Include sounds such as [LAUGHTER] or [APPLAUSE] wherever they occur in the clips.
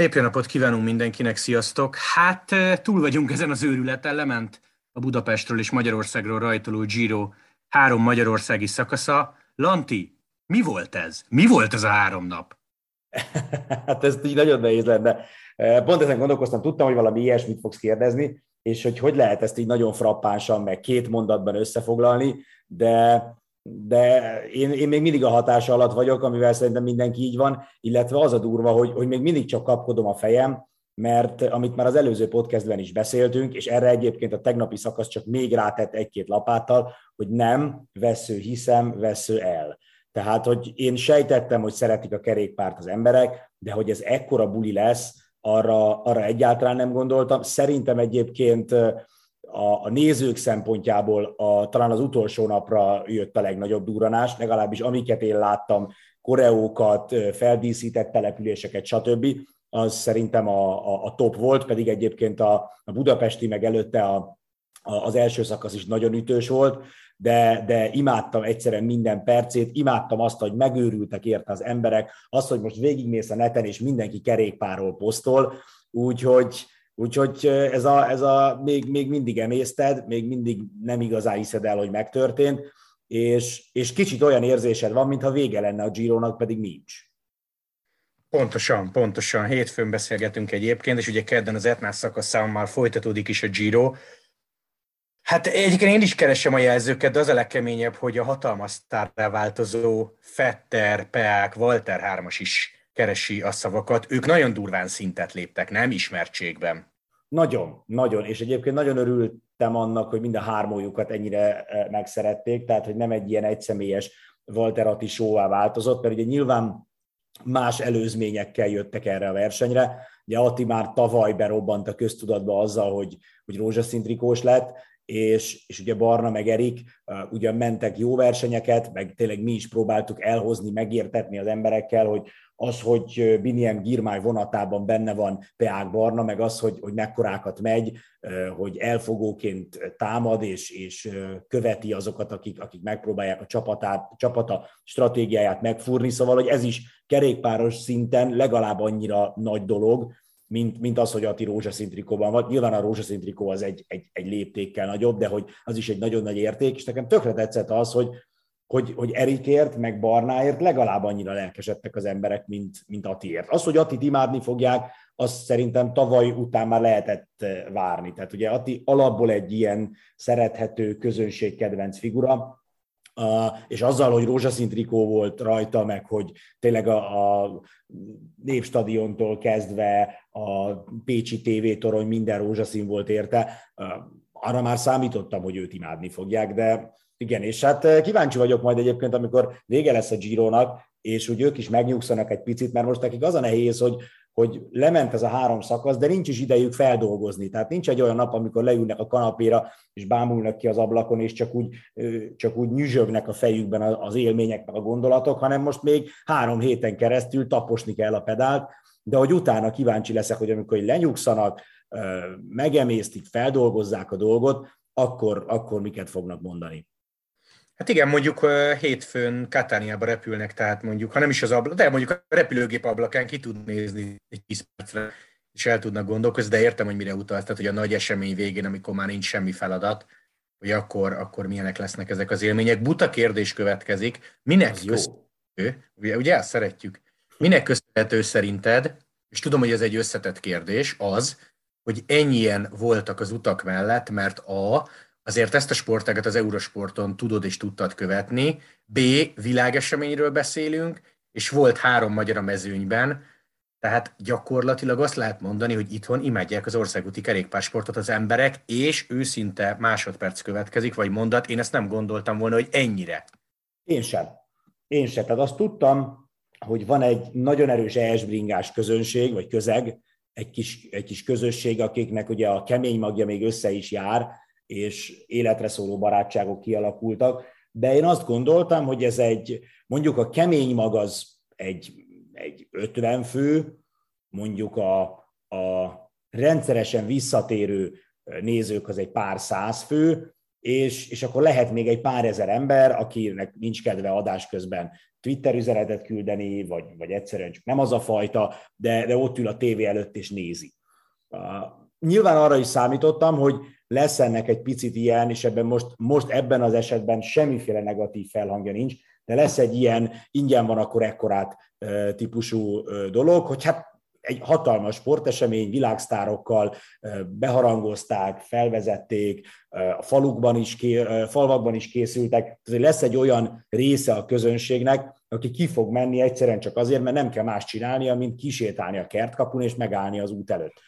Szép jó napot kívánunk mindenkinek, sziasztok! Hát túl vagyunk ezen az őrületen, lement a Budapestről és Magyarországról rajtoló Giro három magyarországi szakasza. Lanti, mi volt ez? Mi volt ez a három nap? [LAUGHS] hát ez így nagyon nehéz lenne. Pont ezen gondolkoztam, tudtam, hogy valami ilyesmit fogsz kérdezni, és hogy hogy lehet ezt így nagyon frappánsan, meg két mondatban összefoglalni, de de én, én még mindig a hatása alatt vagyok, amivel szerintem mindenki így van, illetve az a durva, hogy, hogy még mindig csak kapkodom a fejem, mert amit már az előző podcastben is beszéltünk, és erre egyébként a tegnapi szakasz csak még rátett egy-két lapáttal, hogy nem, vesző hiszem, vesző el. Tehát, hogy én sejtettem, hogy szeretik a kerékpárt az emberek, de hogy ez ekkora buli lesz, arra, arra egyáltalán nem gondoltam. Szerintem egyébként a, a nézők szempontjából a, talán az utolsó napra jött a legnagyobb duranás, legalábbis amiket én láttam, koreókat, feldíszített településeket, stb. Az szerintem a, a, a top volt, pedig egyébként a, a budapesti meg előtte a, a, az első szakasz is nagyon ütős volt, de, de imádtam egyszerűen minden percét, imádtam azt, hogy megőrültek érte az emberek, azt, hogy most végigmész a neten, és mindenki kerékpáról posztol, úgyhogy Úgyhogy ez a, ez a még, még mindig emészted, még mindig nem igazán hiszed el, hogy megtörtént, és, és kicsit olyan érzésed van, mintha vége lenne a Gironak, pedig nincs. Pontosan, pontosan. Hétfőn beszélgetünk egyébként, és ugye kedden az Etnás szakaszán már folytatódik is a Giro. Hát egyébként én is keresem a jelzőket, de az a legkeményebb, hogy a hatalmas sztárrá változó Fetter, Peák, Walter 3-as is keresi a szavakat. Ők nagyon durván szintet léptek, nem ismertségben. Nagyon, nagyon, és egyébként nagyon örültem annak, hogy mind a hármójukat ennyire e, megszerették, tehát hogy nem egy ilyen egyszemélyes Walter Atti show változott, mert ugye nyilván más előzményekkel jöttek erre a versenyre. Ugye Atti már tavaly berobbant a köztudatba azzal, hogy, hogy rózsaszín trikós lett, és, és ugye Barna meg Erik uh, ugyan mentek jó versenyeket, meg tényleg mi is próbáltuk elhozni, megértetni az emberekkel, hogy az, hogy Biniem Girmály vonatában benne van Peák Barna, meg az, hogy, hogy mekkorákat megy, hogy elfogóként támad és, és követi azokat, akik, akik megpróbálják a csapatát, csapata stratégiáját megfúrni, szóval, hogy ez is kerékpáros szinten legalább annyira nagy dolog, mint, mint az, hogy Ati rózsaszín trikóban van. Nyilván a rózsaszín trikó az egy, egy, egy léptékkel nagyobb, de hogy az is egy nagyon nagy érték, és nekem tökre tetszett az, hogy, hogy, hogy Erikért, meg Barnáért legalább annyira lelkesedtek az emberek, mint, mint Atiért. Az, hogy Atit imádni fogják, azt szerintem tavaly után már lehetett eh, várni. Tehát ugye Ati alapból egy ilyen szerethető közönségkedvenc figura, és azzal, hogy rózsaszín trikó volt rajta, meg hogy tényleg a, a Népstadiontól kezdve a Pécsi TV torony minden rózsaszín volt érte, arra már számítottam, hogy őt imádni fogják, de igen, és hát kíváncsi vagyok majd egyébként, amikor vége lesz a Gironak, és úgy ők is megnyugszanak egy picit, mert most nekik az a nehéz, hogy, hogy lement ez a három szakasz, de nincs is idejük feldolgozni. Tehát nincs egy olyan nap, amikor leülnek a kanapéra, és bámulnak ki az ablakon, és csak úgy, csak úgy nyüzsögnek a fejükben az élmények, meg a gondolatok, hanem most még három héten keresztül taposni kell a pedált, de hogy utána kíváncsi leszek, hogy amikor lenyugszanak, megemésztik, feldolgozzák a dolgot, akkor, akkor miket fognak mondani. Hát igen, mondjuk hétfőn Katániába repülnek, tehát mondjuk, ha nem is az ablak, de mondjuk a repülőgép ablakán ki tud nézni egy 10 percre, és el tudnak gondolkozni, de értem, hogy mire utalsz, tehát hogy a nagy esemény végén, amikor már nincs semmi feladat, hogy akkor, akkor milyenek lesznek ezek az élmények. Buta kérdés következik. Minek az köszönhető, ugye, ugye ezt szeretjük, minek köszönhető szerinted, és tudom, hogy ez egy összetett kérdés, az, hogy ennyien voltak az utak mellett, mert A, azért ezt a sportágat az Eurosporton tudod és tudtad követni. B. Világeseményről beszélünk, és volt három magyar a mezőnyben, tehát gyakorlatilag azt lehet mondani, hogy itthon imádják az országúti kerékpársportot az emberek, és őszinte másodperc következik, vagy mondat, én ezt nem gondoltam volna, hogy ennyire. Én sem. Én sem. Tehát azt tudtam, hogy van egy nagyon erős ES közönség, vagy közeg, egy kis, egy kis közösség, akiknek ugye a kemény magja még össze is jár, és életre szóló barátságok kialakultak, de én azt gondoltam, hogy ez egy, mondjuk a kemény mag az egy, egy 50 fő, mondjuk a, a rendszeresen visszatérő nézők az egy pár száz fő, és, és akkor lehet még egy pár ezer ember, akinek nincs kedve adás közben Twitter üzenetet küldeni, vagy, vagy egyszerűen csak nem az a fajta, de, de ott ül a tévé előtt és nézi. Uh, nyilván arra is számítottam, hogy lesz ennek egy picit ilyen, és ebben most, most ebben az esetben semmiféle negatív felhangja nincs, de lesz egy ilyen ingyen van akkor ekkorát típusú dolog, hogy hát egy hatalmas sportesemény, világsztárokkal beharangozták, felvezették, a falukban is, falvakban is készültek, tehát lesz egy olyan része a közönségnek, aki ki fog menni egyszerűen csak azért, mert nem kell más csinálnia, mint kisétálni a kertkapun és megállni az út előtt.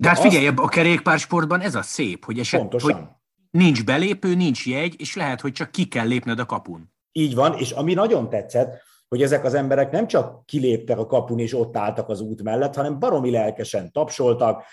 De hát figyelj, azt... a kerékpársportban ez a szép, hogy, eset, Pontosan. hogy nincs belépő, nincs jegy, és lehet, hogy csak ki kell lépned a kapun. Így van, és ami nagyon tetszett, hogy ezek az emberek nem csak kiléptek a kapun és ott álltak az út mellett, hanem baromi lelkesen tapsoltak,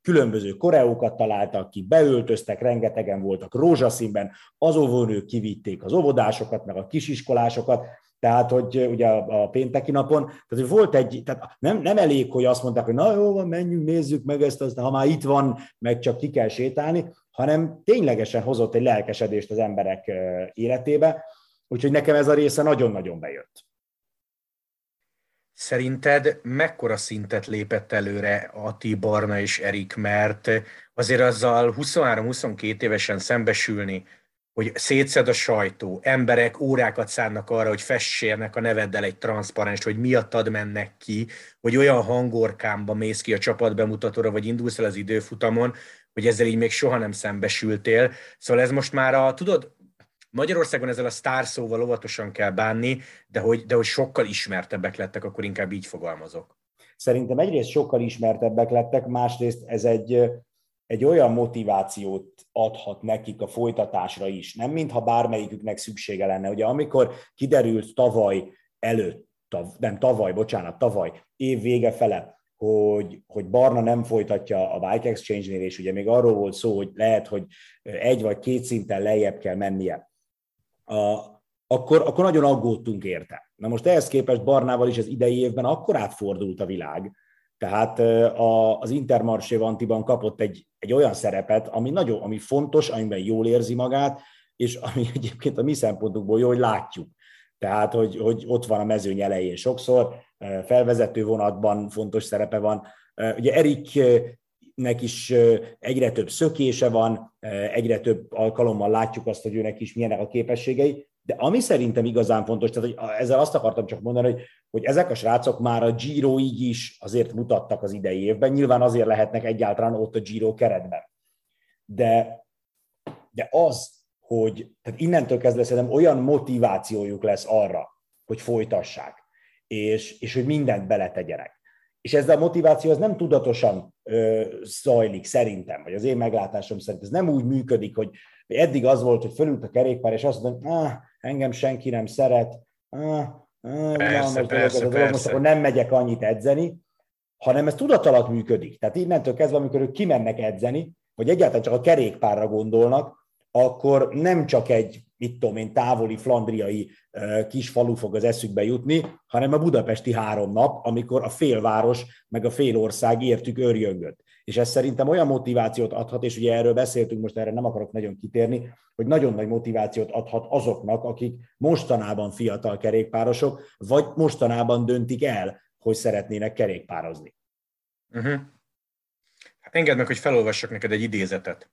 különböző koreókat találtak ki, beöltöztek, rengetegen voltak rózsaszínben, az óvónők kivitték az óvodásokat, meg a kisiskolásokat, tehát, hogy ugye a, pénteki napon, tehát hogy volt egy, tehát nem, nem elég, hogy azt mondták, hogy na jó, van, menjünk, nézzük meg ezt, aztán ha már itt van, meg csak ki kell sétálni, hanem ténylegesen hozott egy lelkesedést az emberek életébe, úgyhogy nekem ez a része nagyon-nagyon bejött. Szerinted mekkora szintet lépett előre Ati, Barna és Erik, mert azért azzal 23-22 évesen szembesülni, hogy szétszed a sajtó, emberek órákat szánnak arra, hogy fessérnek a neveddel egy transzparens, hogy miattad mennek ki, hogy olyan hangorkámba mész ki a csapatbemutatóra, vagy indulsz el az időfutamon, hogy ezzel így még soha nem szembesültél. Szóval ez most már a, tudod, Magyarországon ezzel a sztár szóval óvatosan kell bánni, de hogy, de hogy sokkal ismertebbek lettek, akkor inkább így fogalmazok. Szerintem egyrészt sokkal ismertebbek lettek, másrészt ez egy, egy olyan motivációt adhat nekik a folytatásra is, nem mintha bármelyiküknek szüksége lenne. Ugye amikor kiderült tavaly előtt, tav, nem tavaly, bocsánat, tavaly, év vége fele, hogy, hogy Barna nem folytatja a Bike Exchange-nél, és ugye még arról volt szó, hogy lehet, hogy egy vagy két szinten lejjebb kell mennie, a, akkor, akkor nagyon aggódtunk érte. Na most ehhez képest Barnával is az idei évben akkor átfordult a világ, tehát az Intermarché Vantiban kapott egy, egy olyan szerepet, ami nagyon, ami fontos, amiben jól érzi magát, és ami [LAUGHS] egyébként a mi szempontunkból jó, hogy látjuk. Tehát, hogy, hogy ott van a mezőny elején sokszor, felvezető vonatban fontos szerepe van. Ugye Eriknek is egyre több szökése van, egyre több alkalommal látjuk azt, hogy őnek is milyenek a képességei, de ami szerintem igazán fontos, tehát hogy ezzel azt akartam csak mondani, hogy, hogy ezek a srácok már a Giro-ig is azért mutattak az idei évben, nyilván azért lehetnek egyáltalán ott a Giro keretben. De, de az, hogy tehát innentől kezdve szerintem olyan motivációjuk lesz arra, hogy folytassák, és, és hogy mindent beletegyenek. És ez a motiváció az nem tudatosan ö, zajlik szerintem, vagy az én meglátásom szerint ez nem úgy működik, hogy eddig az volt, hogy fölült a kerékpár, és azt mondta, ah, engem senki nem szeret, ah, ah, persze, persze, dolog, most akkor nem megyek annyit edzeni, hanem ez tudat alatt működik. Tehát innentől kezdve, amikor ők kimennek edzeni, vagy egyáltalán csak a kerékpárra gondolnak, akkor nem csak egy, mit tudom én, távoli flandriai kis falu fog az eszükbe jutni, hanem a budapesti három nap, amikor a félváros meg a fél ország értük örjöngött. És ez szerintem olyan motivációt adhat, és ugye erről beszéltünk, most erre nem akarok nagyon kitérni, hogy nagyon nagy motivációt adhat azoknak, akik mostanában fiatal kerékpárosok, vagy mostanában döntik el, hogy szeretnének kerékpározni. Uh-huh. Engedd meg, hogy felolvassak neked egy idézetet.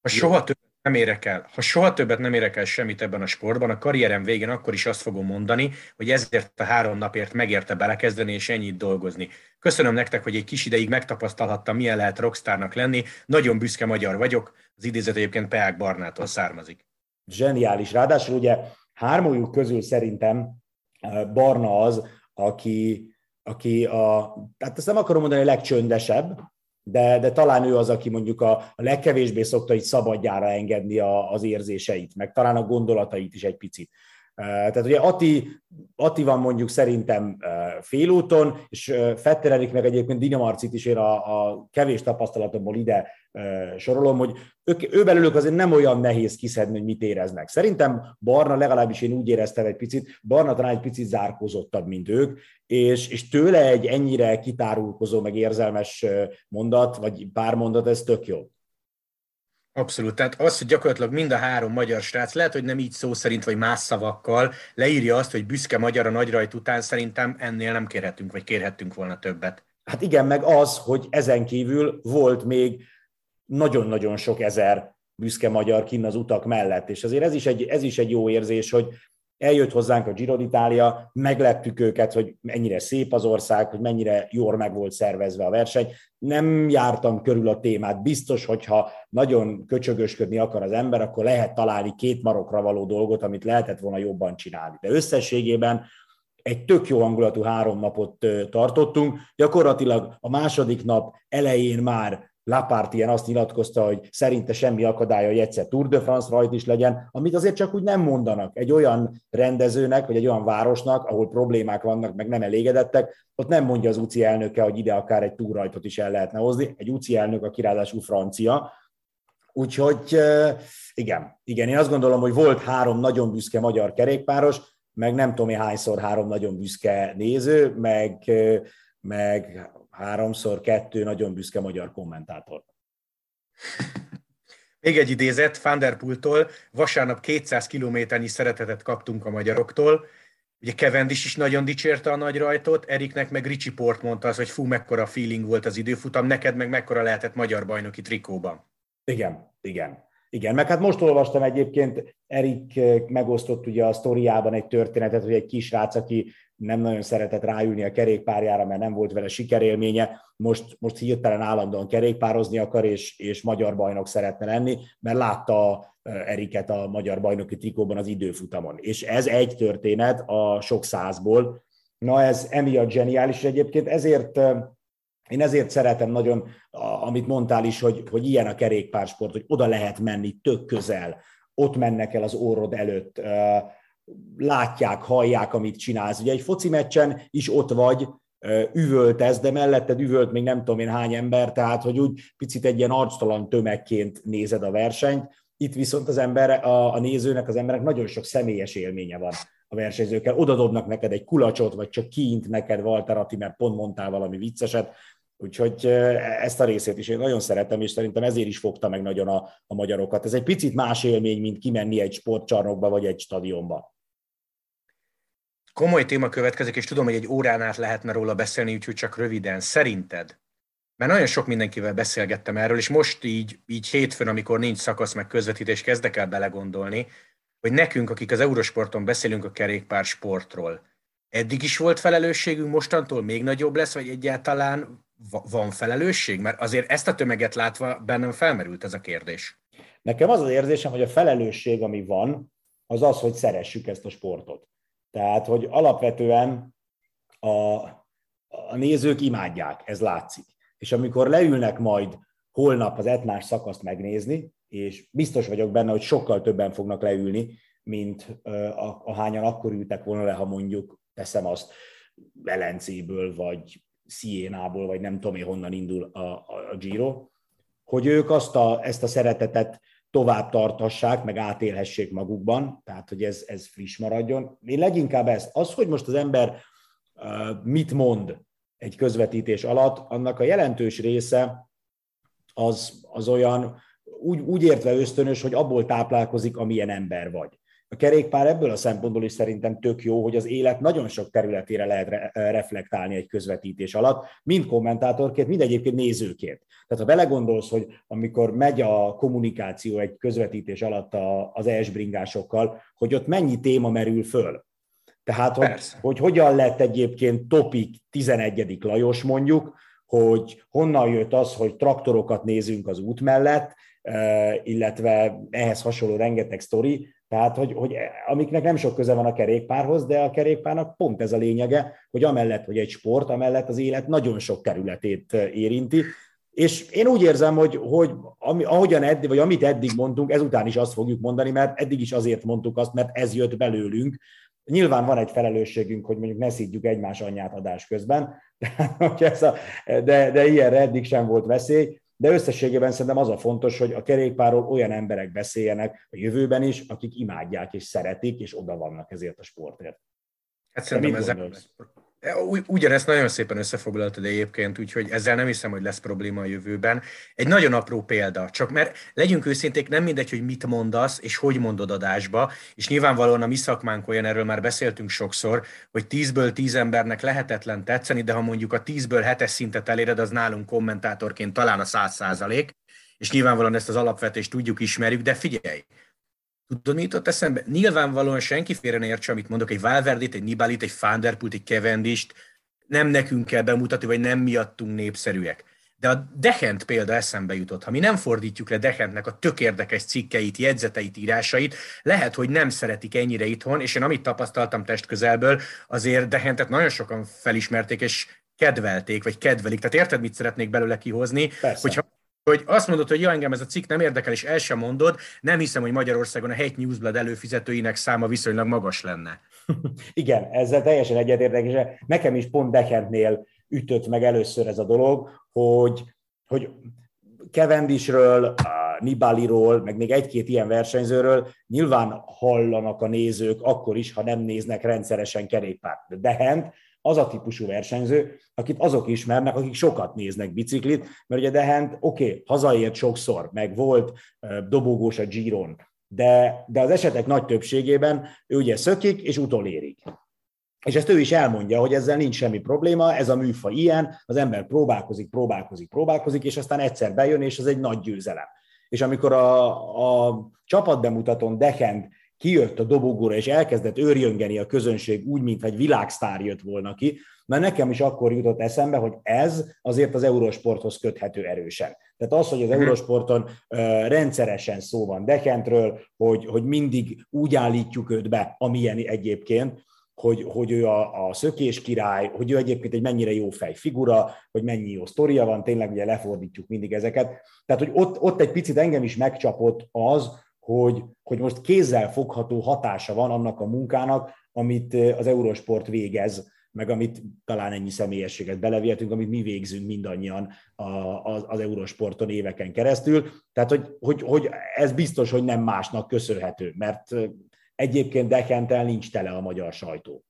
Ha soha többet nem érek el, ha soha többet nem érek el semmit ebben a sportban, a karrierem végén akkor is azt fogom mondani, hogy ezért a három napért megérte belekezdeni és ennyit dolgozni. Köszönöm nektek, hogy egy kis ideig megtapasztalhattam, milyen lehet rockstarnak lenni. Nagyon büszke magyar vagyok. Az idézet egyébként Peák Barnától származik. Zseniális. Ráadásul ugye hármójuk közül szerintem eh, Barna az, aki, aki a, hát ezt nem akarom mondani, a legcsöndesebb, de, de talán ő az, aki mondjuk a, a legkevésbé szokta itt szabadjára engedni a, az érzéseit, meg talán a gondolatait is egy picit. Tehát ugye Ati, Ati van mondjuk szerintem félúton, és Fetter Erik meg egyébként Dinamarcit is én a, a kevés tapasztalatomból ide sorolom, hogy ők, ő belőlük azért nem olyan nehéz kiszedni, hogy mit éreznek. Szerintem Barna, legalábbis én úgy éreztem egy picit, Barna talán egy picit zárkózottabb, mint ők, és, és tőle egy ennyire kitárulkozó, meg érzelmes mondat, vagy pár mondat, ez tök jó. Abszolút. Tehát az, hogy gyakorlatilag mind a három magyar srác, lehet, hogy nem így szó szerint, vagy más szavakkal, leírja azt, hogy büszke magyar a nagyrajt után, szerintem ennél nem kérhetünk, vagy kérhettünk volna többet. Hát igen, meg az, hogy ezen kívül volt még nagyon-nagyon sok ezer büszke magyar kinn az utak mellett, és azért ez is egy, ez is egy jó érzés, hogy eljött hozzánk a Giro d'Italia, megleptük őket, hogy mennyire szép az ország, hogy mennyire jól meg volt szervezve a verseny. Nem jártam körül a témát. Biztos, hogyha nagyon köcsögösködni akar az ember, akkor lehet találni két marokra való dolgot, amit lehetett volna jobban csinálni. De összességében egy tök jó hangulatú három napot tartottunk. Gyakorlatilag a második nap elején már Lapartien azt nyilatkozta, hogy szerinte semmi akadálya, hogy egyszer Tour de France rajt is legyen, amit azért csak úgy nem mondanak egy olyan rendezőnek, vagy egy olyan városnak, ahol problémák vannak, meg nem elégedettek, ott nem mondja az UCI elnöke, hogy ide akár egy túrajtot is el lehetne hozni. Egy UCI elnök, a ráadásul francia, Úgyhogy igen, igen, én azt gondolom, hogy volt három nagyon büszke magyar kerékpáros, meg nem tudom, hányszor három nagyon büszke néző, meg, meg háromszor kettő nagyon büszke magyar kommentátor. [LAUGHS] Még egy idézet Fanderpultól, vasárnap 200 kilométernyi szeretetet kaptunk a magyaroktól, Ugye Kevendis is nagyon dicsérte a nagy rajtot, Eriknek meg Ricsi Port mondta az, hogy fú, mekkora feeling volt az időfutam, neked meg mekkora lehetett magyar bajnoki trikóban. Igen, igen. Igen, meg hát most olvastam egyébként, Erik megosztott ugye a sztoriában egy történetet, hogy egy kisrác, aki nem nagyon szeretett ráülni a kerékpárjára, mert nem volt vele sikerélménye, most, most hirtelen állandóan kerékpározni akar, és, és magyar bajnok szeretne lenni, mert látta Eriket a magyar bajnoki trikóban az időfutamon. És ez egy történet a sok százból. Na ez emiatt zseniális egyébként, ezért én ezért szeretem nagyon, amit mondtál is, hogy, hogy ilyen a kerékpársport, hogy oda lehet menni tök közel, ott mennek el az órod előtt, látják, hallják, amit csinálsz. Ugye egy foci meccsen is ott vagy, üvöltesz, de melletted üvölt még nem tudom én hány ember, tehát hogy úgy picit egy ilyen arctalan tömegként nézed a versenyt. Itt viszont az ember, a, a nézőnek, az emberek nagyon sok személyes élménye van a versenyzőkkel. Oda dobnak neked egy kulacsot, vagy csak kiint neked Walter Atti, mert pont mondtál valami vicceset. Úgyhogy ezt a részét is én nagyon szeretem, és szerintem ezért is fogta meg nagyon a, a magyarokat. Ez egy picit más élmény, mint kimenni egy sportcsarnokba vagy egy stadionba. Komoly téma következik, és tudom, hogy egy órán át lehetne róla beszélni, úgyhogy csak röviden. Szerinted, mert nagyon sok mindenkivel beszélgettem erről, és most így, így hétfőn, amikor nincs szakasz meg közvetítés, kezdek el belegondolni, hogy nekünk, akik az Eurosporton beszélünk a kerékpár sportról, eddig is volt felelősségünk, mostantól még nagyobb lesz, vagy egyáltalán van felelősség? Mert azért ezt a tömeget látva bennem felmerült ez a kérdés. Nekem az az érzésem, hogy a felelősség, ami van, az az, hogy szeressük ezt a sportot. Tehát, hogy alapvetően a, a nézők imádják, ez látszik. És amikor leülnek majd holnap az etnás szakaszt megnézni, és biztos vagyok benne, hogy sokkal többen fognak leülni, mint ahányan akkor ültek volna le, ha mondjuk teszem azt Velencéből, vagy Siena-ból, vagy nem tudom honnan indul a, a, a Giro, hogy ők azt a, ezt a szeretetet tovább tarthassák, meg átélhessék magukban, tehát hogy ez, ez friss maradjon. Én leginkább ezt, az, hogy most az ember mit mond egy közvetítés alatt, annak a jelentős része az, az olyan, úgy, úgy értve ösztönös, hogy abból táplálkozik, amilyen ember vagy. A kerékpár ebből a szempontból is szerintem tök jó, hogy az élet nagyon sok területére lehet re- reflektálni egy közvetítés alatt, mind kommentátorként, mind egyébként nézőként. Tehát ha belegondolsz, hogy amikor megy a kommunikáció egy közvetítés alatt az esbringásokkal, hogy ott mennyi téma merül föl. Tehát, hogy, hogy hogyan lett egyébként topik 11. Lajos mondjuk, hogy honnan jött az, hogy traktorokat nézünk az út mellett, illetve ehhez hasonló rengeteg sztori, tehát, hogy, hogy amiknek nem sok köze van a kerékpárhoz, de a kerékpárnak pont ez a lényege, hogy amellett, hogy egy sport, amellett az élet nagyon sok területét érinti, és én úgy érzem, hogy, hogy ami, ahogyan eddig, vagy amit eddig mondtunk, ezután is azt fogjuk mondani, mert eddig is azért mondtuk azt, mert ez jött belőlünk. Nyilván van egy felelősségünk, hogy mondjuk ne szídjuk egymás anyját adás közben, [LAUGHS] de, de ilyenre eddig sem volt veszély de összességében szerintem az a fontos, hogy a kerékpárról olyan emberek beszéljenek a jövőben is, akik imádják és szeretik, és oda vannak ezért a sportért. Hát szerintem ezek, Ugyanezt nagyon szépen összefoglaltad egyébként, úgyhogy ezzel nem hiszem, hogy lesz probléma a jövőben. Egy nagyon apró példa, csak mert legyünk őszinték, nem mindegy, hogy mit mondasz, és hogy mondod adásba, és nyilvánvalóan a mi szakmánk olyan, erről már beszéltünk sokszor, hogy tízből tíz embernek lehetetlen tetszeni, de ha mondjuk a tízből hetes szintet eléred, az nálunk kommentátorként talán a száz százalék, és nyilvánvalóan ezt az alapvetést tudjuk, ismerjük, de figyelj, Tudod, mi jutott eszembe? Nyilvánvalóan senki félre ne értse, amit mondok, egy Valverdit, egy Nibalit, egy Fanderpult, egy Kevendist nem nekünk kell bemutatni, vagy nem miattunk népszerűek. De a Dehent példa eszembe jutott. Ha mi nem fordítjuk le Dehentnek a tök érdekes cikkeit, jegyzeteit, írásait, lehet, hogy nem szeretik ennyire itthon, és én amit tapasztaltam test közelből, azért Dehentet nagyon sokan felismerték, és kedvelték, vagy kedvelik. Tehát érted, mit szeretnék belőle kihozni? Persze. Hogyha hogy azt mondod, hogy ja, engem ez a cikk nem érdekel, és el sem mondod, nem hiszem, hogy Magyarországon a Hate Newsblad előfizetőinek száma viszonylag magas lenne. [LAUGHS] Igen, ezzel teljesen egyetértek, és nekem is pont Dekentnél ütött meg először ez a dolog, hogy, hogy Kevendisről, Nibaliról, meg még egy-két ilyen versenyzőről nyilván hallanak a nézők akkor is, ha nem néznek rendszeresen kerékpárt. De Dehent az a típusú versenyző, akit azok ismernek, akik sokat néznek biciklit, mert ugye Dehent, oké, okay, hazaért sokszor, meg volt dobogós a Giron, de, de az esetek nagy többségében ő ugye szökik és utolérik. És ezt ő is elmondja, hogy ezzel nincs semmi probléma, ez a műfa ilyen, az ember próbálkozik, próbálkozik, próbálkozik, és aztán egyszer bejön, és ez egy nagy győzelem. És amikor a, a csapatbemutatón Dehent kijött a dobogóra, és elkezdett őrjöngeni a közönség úgy, mint egy világsztár jött volna ki, mert nekem is akkor jutott eszembe, hogy ez azért az Eurosporthoz köthető erősen. Tehát az, hogy az mhm. Eurosporton rendszeresen szó van Dekentről, hogy, hogy mindig úgy állítjuk őt be, amilyen egyébként, hogy, hogy ő a, a szökés király, hogy ő egyébként egy mennyire jó fej figura, hogy mennyi jó sztoria van, tényleg ugye lefordítjuk mindig ezeket. Tehát, hogy ott, ott egy picit engem is megcsapott az, hogy, hogy most kézzel fogható hatása van annak a munkának, amit az Eurosport végez, meg amit talán ennyi személyességet belevihetünk, amit mi végzünk mindannyian az, az Eurosporton éveken keresztül. Tehát, hogy, hogy, hogy ez biztos, hogy nem másnak köszönhető, mert egyébként Dekentel nincs tele a magyar sajtó.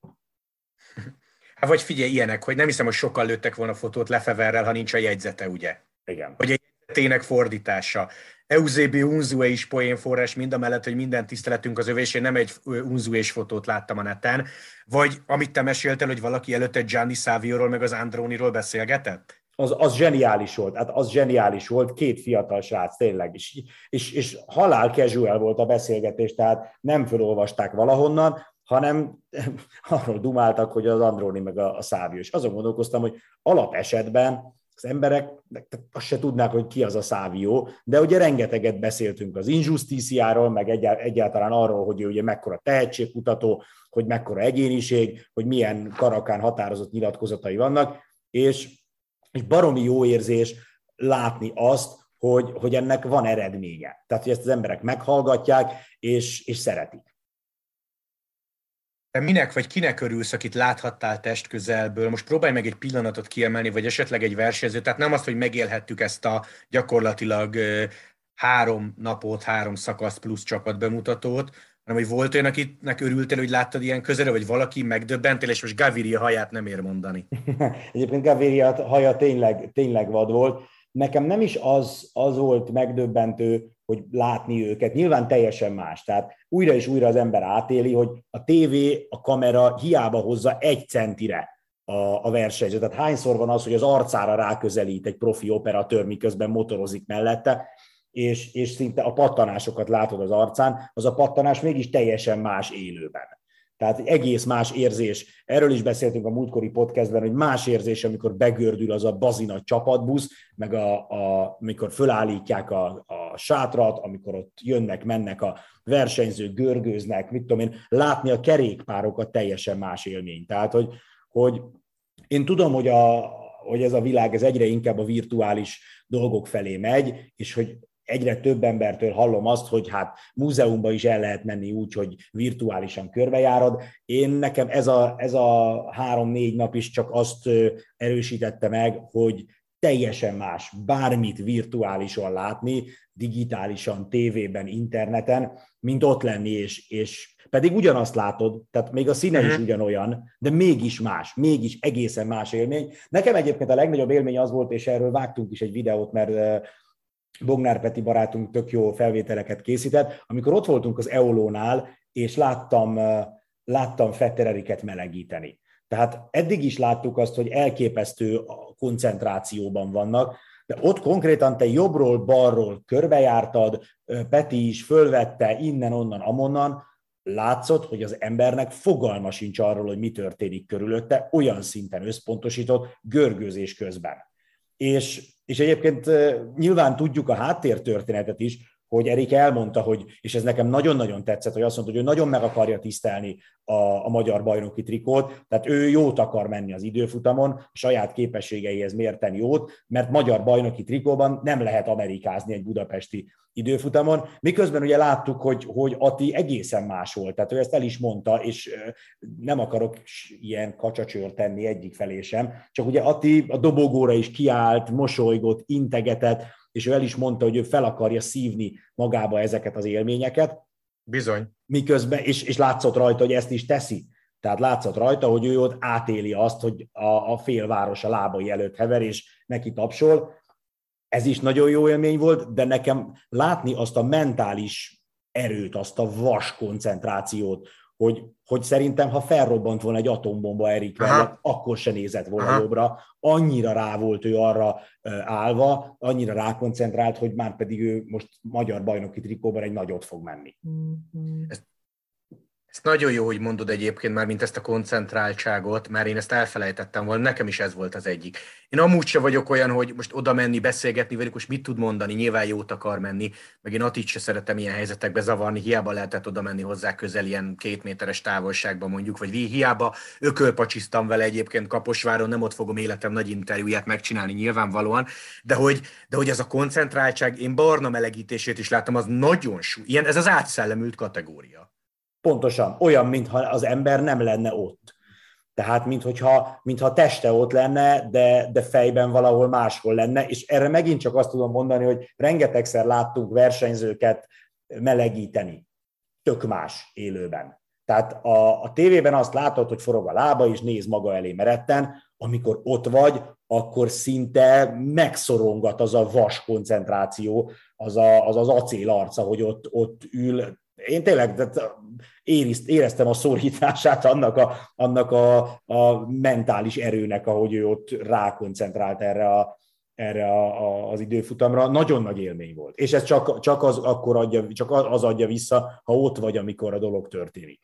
Hát vagy figyelj, ilyenek, hogy nem hiszem, hogy sokkal lőttek volna fotót Lefeverrel, ha nincs a jegyzete, ugye? Igen. Hogy egy jegyzetének fordítása. Eusebio Unzue is poénforrás, mind a mellett, hogy minden tiszteletünk az övés, én nem egy Unzués fotót láttam a neten, vagy amit te meséltél, hogy valaki előtte Gianni Saviorról meg az Androniról beszélgetett? Az, az zseniális volt, hát az zseniális volt, két fiatal srác, tényleg, és, és, és halál casual volt a beszélgetés, tehát nem felolvasták valahonnan, hanem [LAUGHS] arról dumáltak, hogy az Androni meg a, a Szávio. És azon gondolkoztam, hogy alapesetben az emberek azt se tudnák, hogy ki az a Szávió, de ugye rengeteget beszéltünk az injusticiáról, meg egyáltalán arról, hogy ő ugye mekkora tehetségkutató, hogy mekkora egyéniség, hogy milyen karakán határozott nyilatkozatai vannak, és, és baromi jó érzés látni azt, hogy, hogy ennek van eredménye. Tehát, hogy ezt az emberek meghallgatják, és, és szeretik. Te minek vagy kinek örülsz, akit láthattál testközelből? Most próbálj meg egy pillanatot kiemelni, vagy esetleg egy versenyző. Tehát nem azt, hogy megélhettük ezt a gyakorlatilag három napot, három szakasz plusz csapat bemutatót, hanem hogy volt olyan, akinek örültél, hogy láttad ilyen közelre, vagy valaki megdöbbentél, és most Gaviria haját nem ér mondani. [LAUGHS] Egyébként Gaviria haja tényleg, tényleg vad volt. Nekem nem is az, az volt megdöbbentő, hogy látni őket. Nyilván teljesen más. Tehát újra és újra az ember átéli, hogy a tévé, a kamera hiába hozza egy centire a, a versenyzőt. Tehát hányszor van az, hogy az arcára ráközelít egy profi operatőr, miközben motorozik mellette, és, és szinte a pattanásokat látod az arcán, az a pattanás mégis teljesen más élőben. Tehát egy egész más érzés. Erről is beszéltünk a múltkori podcastben, hogy más érzés, amikor begördül az a bazina csapatbusz, meg a, a, amikor fölállítják a, a sátrat, amikor ott jönnek, mennek a versenyzők, görgőznek, mit tudom én, látni a kerékpárokat teljesen más élmény. Tehát, hogy, hogy én tudom, hogy, a, hogy ez a világ ez egyre inkább a virtuális dolgok felé megy, és hogy egyre több embertől hallom azt, hogy hát múzeumban is el lehet menni úgy, hogy virtuálisan körbejárod. Én nekem ez a, ez a három-négy nap is csak azt erősítette meg, hogy teljesen más bármit virtuálisan látni, digitálisan, tévében, interneten, mint ott lenni, és, és pedig ugyanazt látod, tehát még a színe is mhm. ugyanolyan, de mégis más, mégis egészen más élmény. Nekem egyébként a legnagyobb élmény az volt, és erről vágtunk is egy videót, mert Bognár Peti barátunk tök jó felvételeket készített, amikor ott voltunk az Eolónál, és láttam, láttam Fettereriket melegíteni. Tehát eddig is láttuk azt, hogy elképesztő koncentrációban vannak, de ott konkrétan te jobbról, balról körbejártad, Peti is fölvette innen, onnan, amonnan, látszott, hogy az embernek fogalma sincs arról, hogy mi történik körülötte, olyan szinten összpontosított görgőzés közben. És, és egyébként nyilván tudjuk a háttértörténetet is, hogy Erik elmondta, hogy, és ez nekem nagyon-nagyon tetszett, hogy azt mondta, hogy ő nagyon meg akarja tisztelni a, a magyar bajnoki trikót, tehát ő jót akar menni az időfutamon, a saját képességeihez mérten jót, mert magyar bajnoki trikóban nem lehet amerikázni egy budapesti időfutamon, miközben ugye láttuk, hogy, hogy Ati egészen más volt, tehát ő ezt el is mondta, és nem akarok ilyen kacsacsőr tenni egyik felé sem, csak ugye Ati a dobogóra is kiállt, mosolygott, integetett, és ő el is mondta, hogy ő fel akarja szívni magába ezeket az élményeket. Bizony. Miközben, és, és látszott rajta, hogy ezt is teszi. Tehát látszott rajta, hogy ő ott átéli azt, hogy a, a félváros a lábai előtt hever, és neki tapsol. Ez is nagyon jó élmény volt, de nekem látni azt a mentális erőt, azt a vas koncentrációt, hogy, hogy szerintem, ha felrobbant volna egy atombomba Erik mellett, akkor se nézett volna Aha. jobbra. Annyira rá volt ő arra állva, annyira rákoncentrált, hogy már pedig ő most magyar bajnoki trikóban egy nagyot fog menni. Ezt ezt nagyon jó, hogy mondod egyébként már, mint ezt a koncentráltságot, mert én ezt elfelejtettem volna, nekem is ez volt az egyik. Én amúgy se vagyok olyan, hogy most oda menni, beszélgetni velük, most mit tud mondani, nyilván jót akar menni, meg én Atit se szeretem ilyen helyzetekbe zavarni, hiába lehetett oda menni hozzá közel ilyen két méteres távolságban mondjuk, vagy hiába ökölpacsisztam vele egyébként Kaposváron, nem ott fogom életem nagy interjúját megcsinálni nyilvánvalóan, de hogy, de hogy ez a koncentráltság, én barna melegítését is láttam, az nagyon súly, ilyen, ez az átszellemült kategória. Pontosan, olyan, mintha az ember nem lenne ott. Tehát, mintha, mintha teste ott lenne, de, de fejben valahol máshol lenne, és erre megint csak azt tudom mondani, hogy rengetegszer láttunk versenyzőket melegíteni. Tök más élőben. Tehát a, a tévében azt látod, hogy forog a lába, és néz maga elé meretten, amikor ott vagy, akkor szinte megszorongat az a vas koncentráció, az a, az, az acél arca, hogy ott, ott ül én tényleg tehát éreztem a szorítását annak, a, annak a, a mentális erőnek, ahogy ő ott rákoncentrált erre a, erre a, a, az időfutamra. Nagyon nagy élmény volt. És ez csak, csak, az, akkor adja, csak az adja vissza, ha ott vagy, amikor a dolog történik.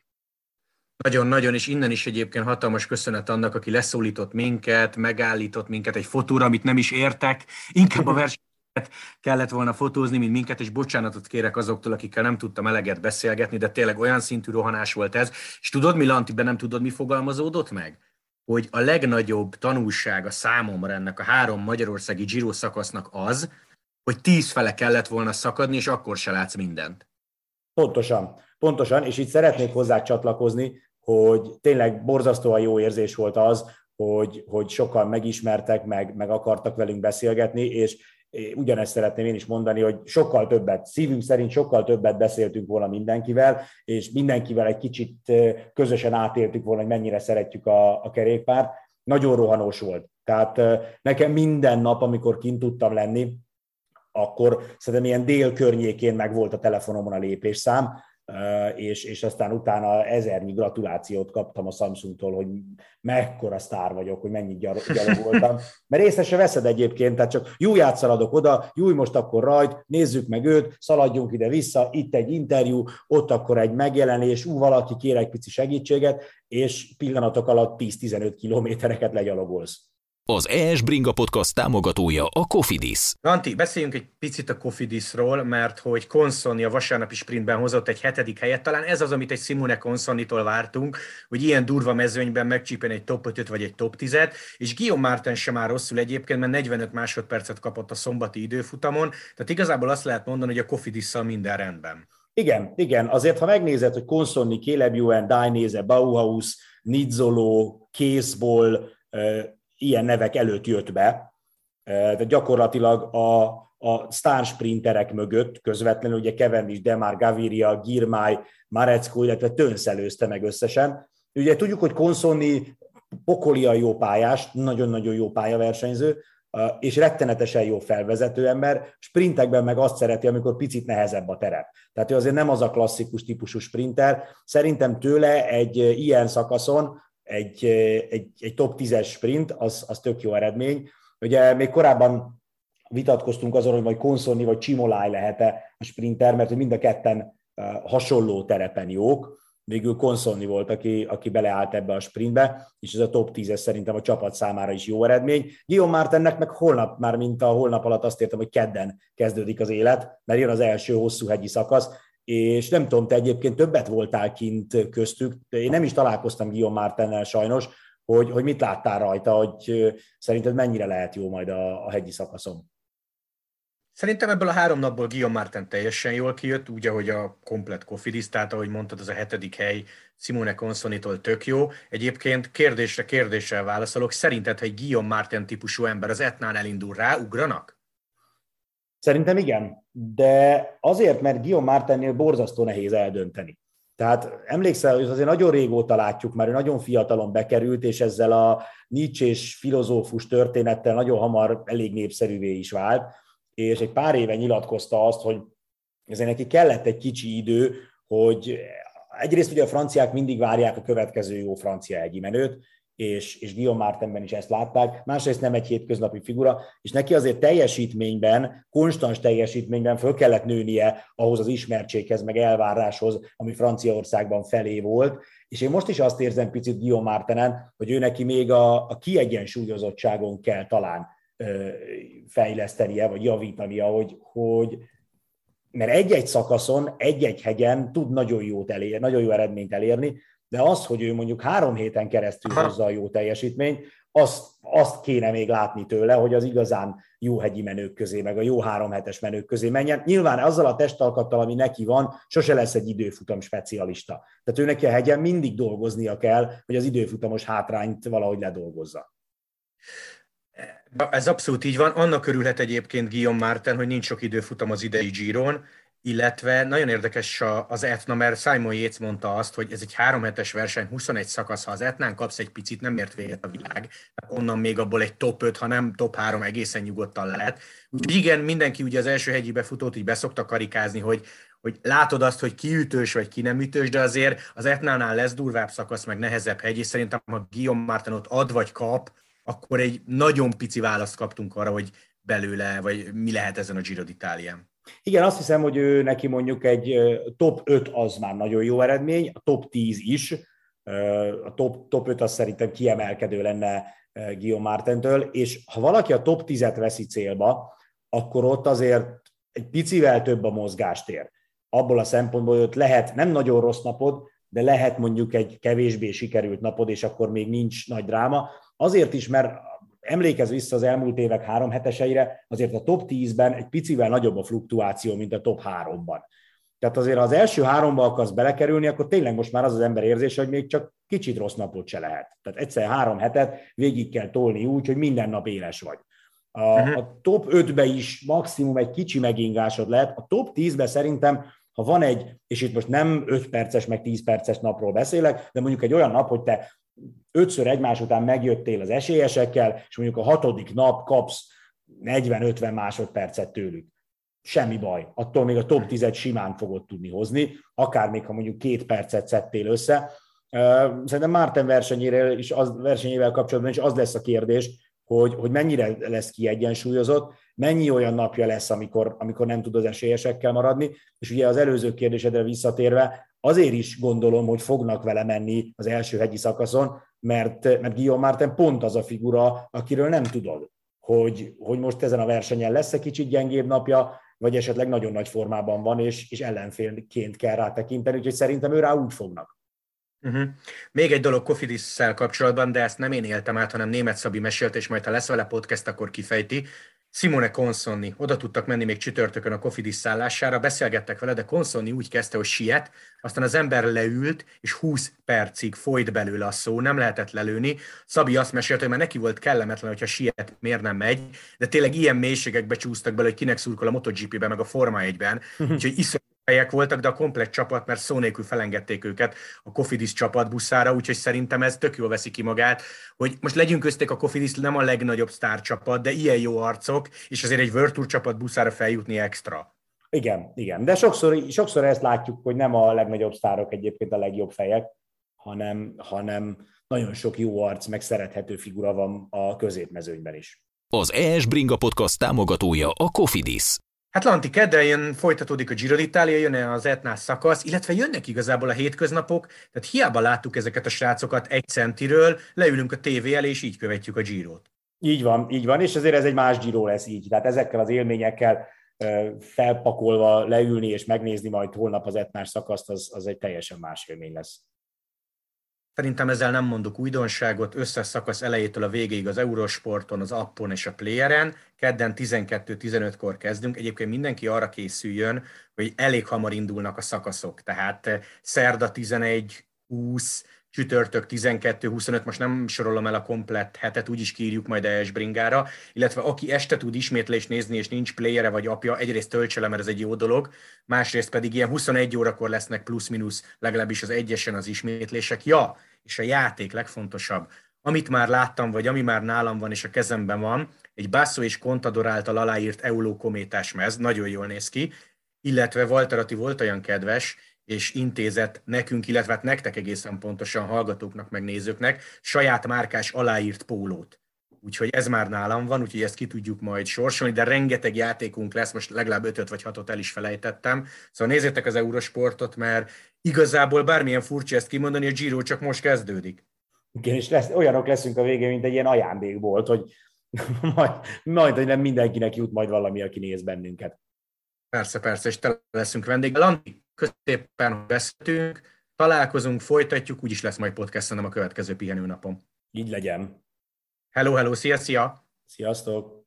Nagyon-nagyon, és innen is egyébként hatalmas köszönet annak, aki leszólított minket, megállított minket egy fotóra, amit nem is értek, inkább a [LAUGHS] verseny kellett volna fotózni, mint minket, és bocsánatot kérek azoktól, akikkel nem tudtam eleget beszélgetni, de tényleg olyan szintű rohanás volt ez. És tudod, mi Lanti, de nem tudod, mi fogalmazódott meg? Hogy a legnagyobb tanulsága számomra ennek a három magyarországi Giro szakasznak az, hogy tíz fele kellett volna szakadni, és akkor se látsz mindent. Pontosan, pontosan, és itt szeretnék hozzá csatlakozni, hogy tényleg borzasztóan jó érzés volt az, hogy, hogy sokan megismertek, meg, meg akartak velünk beszélgetni, és ugyanezt szeretném én is mondani, hogy sokkal többet, szívünk szerint sokkal többet beszéltünk volna mindenkivel, és mindenkivel egy kicsit közösen átéltük volna, hogy mennyire szeretjük a, a kerékpárt. Nagyon rohanós volt. Tehát nekem minden nap, amikor kint tudtam lenni, akkor szerintem ilyen dél környékén meg volt a telefonomon a lépésszám, és, és aztán utána ezernyi gratulációt kaptam a Samsungtól, hogy mekkora sztár vagyok, hogy mennyit gyalogoltam. Mert észre se veszed egyébként, tehát csak jó játszaladok oda, jó most akkor rajt, nézzük meg őt, szaladjunk ide-vissza, itt egy interjú, ott akkor egy megjelenés, ú, valaki kér egy pici segítséget, és pillanatok alatt 10-15 kilométereket legyalogolsz. Az ES Bringa Podcast támogatója a Cofidis. Lanti, beszéljünk egy picit a Cofidisról, mert hogy Consonni a vasárnapi sprintben hozott egy hetedik helyet. Talán ez az, amit egy Simone Consonnitól vártunk, hogy ilyen durva mezőnyben megcsípen egy top 5 vagy egy top 10-et, és Guillaume Martin sem már rosszul egyébként, mert 45 másodpercet kapott a szombati időfutamon, tehát igazából azt lehet mondani, hogy a Cofidis-szal minden rendben. Igen, igen. Azért, ha megnézed, hogy Consonni, Caleb Ewan, Dainese, Bauhaus, Nizzolo, Készból, ilyen nevek előtt jött be, Tehát gyakorlatilag a, a sztár sprinterek mögött közvetlenül, ugye Cavendish, Demar, Gaviria, Girmay, Marecko, illetve Tönsz előzte meg összesen. Ugye tudjuk, hogy Konszonni pokolian jó pályás, nagyon-nagyon jó pályaversenyző, és rettenetesen jó felvezető ember, sprintekben meg azt szereti, amikor picit nehezebb a terep. Tehát ő azért nem az a klasszikus típusú sprinter. Szerintem tőle egy ilyen szakaszon egy, egy, egy top 10-es sprint, az, az tök jó eredmény. Ugye még korábban vitatkoztunk azon, hogy majd Konszolni vagy Csimoláj lehet-e a sprinter, mert mind a ketten hasonló terepen jók végül Konszolni volt, aki, aki beleállt ebbe a sprintbe, és ez a top 10 szerintem a csapat számára is jó eredmény. Guillaume Martennek meg holnap, már mint a holnap alatt azt értem, hogy kedden kezdődik az élet, mert jön az első hosszú hegyi szakasz, és nem tudom, te egyébként többet voltál kint köztük, én nem is találkoztam Guillaume Martennel sajnos, hogy, hogy mit láttál rajta, hogy szerinted mennyire lehet jó majd a, a hegyi szakaszon? Szerintem ebből a három napból Guillaume Martin teljesen jól kijött, úgy, ahogy a komplet kofidis, tehát ahogy mondtad, az a hetedik hely Simone Consonitól tök jó. Egyébként kérdésre kérdéssel válaszolok. Szerinted, hogy Guillaume Martin típusú ember az Etnán elindul rá, ugranak? Szerintem igen, de azért, mert Guillaume Martinnél borzasztó nehéz eldönteni. Tehát emlékszel, hogy azért nagyon régóta látjuk, már ő nagyon fiatalon bekerült, és ezzel a Nietzsche és filozófus történettel nagyon hamar elég népszerűvé is vált és egy pár éve nyilatkozta azt, hogy ezért neki kellett egy kicsi idő, hogy egyrészt ugye a franciák mindig várják a következő jó francia egyi menőt, és, és Guillaume Martenben is ezt látták, másrészt nem egy hétköznapi figura, és neki azért teljesítményben, konstans teljesítményben föl kellett nőnie ahhoz az ismertséghez, meg elváráshoz, ami Franciaországban felé volt, és én most is azt érzem picit Guillaume Martenen, hogy ő neki még a, a kiegyensúlyozottságon kell talán fejlesztenie, vagy javítania, hogy, hogy mert egy-egy szakaszon, egy-egy hegyen tud nagyon, jót elér, nagyon jó eredményt elérni, de az, hogy ő mondjuk három héten keresztül hozza a jó teljesítményt, azt, azt kéne még látni tőle, hogy az igazán jó hegyi menők közé, meg a jó három hetes menők közé menjen. Nyilván azzal a testalkattal, ami neki van, sose lesz egy időfutam specialista. Tehát ő neki a hegyen mindig dolgoznia kell, hogy az időfutamos hátrányt valahogy ledolgozza. Ez abszolút így van. Annak örülhet egyébként Guillaume Martin, hogy nincs sok időfutam az idei Giron, illetve nagyon érdekes az Etna, mert Simon Yates mondta azt, hogy ez egy három hetes verseny, 21 szakasz, ha az Etnán kapsz egy picit, nem ért véget a világ. Onnan még abból egy top 5, ha nem top 3 egészen nyugodtan lehet. Úgyhogy igen, mindenki ugye az első hegyi befutót így beszokta karikázni, hogy, hogy látod azt, hogy ki ütős vagy ki nem ütős, de azért az Etnánál lesz durvább szakasz, meg nehezebb hegy, és szerintem ha Guillaume Martin ott ad vagy kap, akkor egy nagyon pici választ kaptunk arra, hogy belőle, vagy mi lehet ezen a Giro d'Italia. Igen, azt hiszem, hogy ő neki mondjuk egy top 5 az már nagyon jó eredmény, a top 10 is. A top, top 5 az szerintem kiemelkedő lenne Guillaume Martentől, és ha valaki a top 10-et veszi célba, akkor ott azért egy picivel több a mozgástér. Abból a szempontból, hogy ott lehet nem nagyon rossz napod, de lehet mondjuk egy kevésbé sikerült napod, és akkor még nincs nagy dráma. Azért is, mert emlékez vissza az elmúlt évek három heteseire, azért a top 10-ben egy picivel nagyobb a fluktuáció, mint a top 3-ban. Tehát azért ha az első háromba akarsz belekerülni, akkor tényleg most már az az ember érzése, hogy még csak kicsit rossz napot se lehet. Tehát egyszer három hetet végig kell tolni úgy, hogy minden nap éles vagy. A, uh-huh. a top 5-be is maximum egy kicsi megingásod lehet. A top 10-be szerintem, ha van egy, és itt most nem 5 perces, meg 10 perces napról beszélek, de mondjuk egy olyan nap, hogy te ötször egymás után megjöttél az esélyesekkel, és mondjuk a hatodik nap kapsz 40-50 másodpercet tőlük. Semmi baj. Attól még a top 10 simán fogod tudni hozni, akár még ha mondjuk két percet szedtél össze. Szerintem Márten versenyére is az, versenyével kapcsolatban is az lesz a kérdés, hogy, hogy mennyire lesz kiegyensúlyozott, mennyi olyan napja lesz, amikor, amikor nem tud az esélyesekkel maradni, és ugye az előző kérdésedre visszatérve, azért is gondolom, hogy fognak vele menni az első hegyi szakaszon, mert, mert Guillaume Martin pont az a figura, akiről nem tudod, hogy, hogy most ezen a versenyen lesz egy kicsit gyengébb napja, vagy esetleg nagyon nagy formában van, és, és ellenfélként kell rá tekinteni, úgyhogy szerintem ő rá úgy fognak. Uh-huh. Még egy dolog kofidis kapcsolatban, de ezt nem én éltem át, hanem német Szabi mesélt, és majd ha lesz vele podcast, akkor kifejti. Simone Consonni, oda tudtak menni még csütörtökön a Kofidis szállására, beszélgettek vele, de Consonni úgy kezdte, hogy siet, aztán az ember leült, és 20 percig folyt belőle a szó, nem lehetett lelőni. Szabi azt mesélte, hogy már neki volt kellemetlen, hogyha siet, miért nem megy, de tényleg ilyen mélységekbe csúsztak bele, hogy kinek szurkol a MotoGP-ben, meg a Forma 1-ben, úgyhogy iszonyú helyek voltak, de a komplett csapat, mert szó nélkül felengedték őket a Kofidis csapatbuszára, úgyhogy szerintem ez tök jól veszi ki magát, hogy most legyünk közték a Kofidis nem a legnagyobb sztárcsapat, de ilyen jó arcok, és azért egy World Tour csapat buszára feljutni extra. Igen, igen. De sokszor, sokszor ezt látjuk, hogy nem a legnagyobb sztárok egyébként a legjobb fejek, hanem, hanem nagyon sok jó arc, meg szerethető figura van a középmezőnyben is. Az ES Bringa Podcast támogatója a Cofidis. Hát Lanti, kedden folytatódik a Giro d'Italia, jön az Etnás szakasz, illetve jönnek igazából a hétköznapok, tehát hiába láttuk ezeket a srácokat egy centiről, leülünk a tévé elé, és így követjük a Girot. Így van, így van, és azért ez egy más Giro lesz így. Tehát ezekkel az élményekkel felpakolva leülni és megnézni majd holnap az etnás szakaszt, az, az egy teljesen más élmény lesz. Szerintem ezzel nem mondok újdonságot, összes szakasz elejétől a végéig az Eurosporton, az appon és a playeren. Kedden 12-15-kor kezdünk. Egyébként mindenki arra készüljön, hogy elég hamar indulnak a szakaszok. Tehát eh, szerda 11, 20, csütörtök 12-25, most nem sorolom el a komplett hetet, úgyis kírjuk majd ES Bringára, illetve aki este tud ismétlést nézni, és nincs playere vagy apja, egyrészt töltse le, mert ez egy jó dolog, másrészt pedig ilyen 21 órakor lesznek plusz-minusz, legalábbis az egyesen az ismétlések. Ja, és a játék legfontosabb, amit már láttam, vagy ami már nálam van és a kezemben van, egy Basso és Contador által aláírt Euló kométás mez, nagyon jól néz ki, illetve Walter Atti volt olyan kedves, és intézett nekünk, illetve hát nektek egészen pontosan hallgatóknak, meg nézőknek saját márkás aláírt pólót. Úgyhogy ez már nálam van, úgyhogy ezt ki tudjuk majd sorsolni, de rengeteg játékunk lesz, most legalább ötöt vagy hatot el is felejtettem. Szóval nézzétek az Eurosportot, mert igazából bármilyen furcsa ezt kimondani, a Giro csak most kezdődik. Igen, és lesz, olyanok leszünk a végén, mint egy ilyen ajándékbolt, hogy [LAUGHS] majd, majd, hogy nem mindenkinek jut majd valami, aki néz bennünket. Persze, persze, és tele leszünk vendéggel. Landi, középen hogy beszéltünk, találkozunk, folytatjuk, úgyis lesz majd podcast, a következő pihenőnapom. Így legyen. Hello, hello, szia, szia! Sziasztok!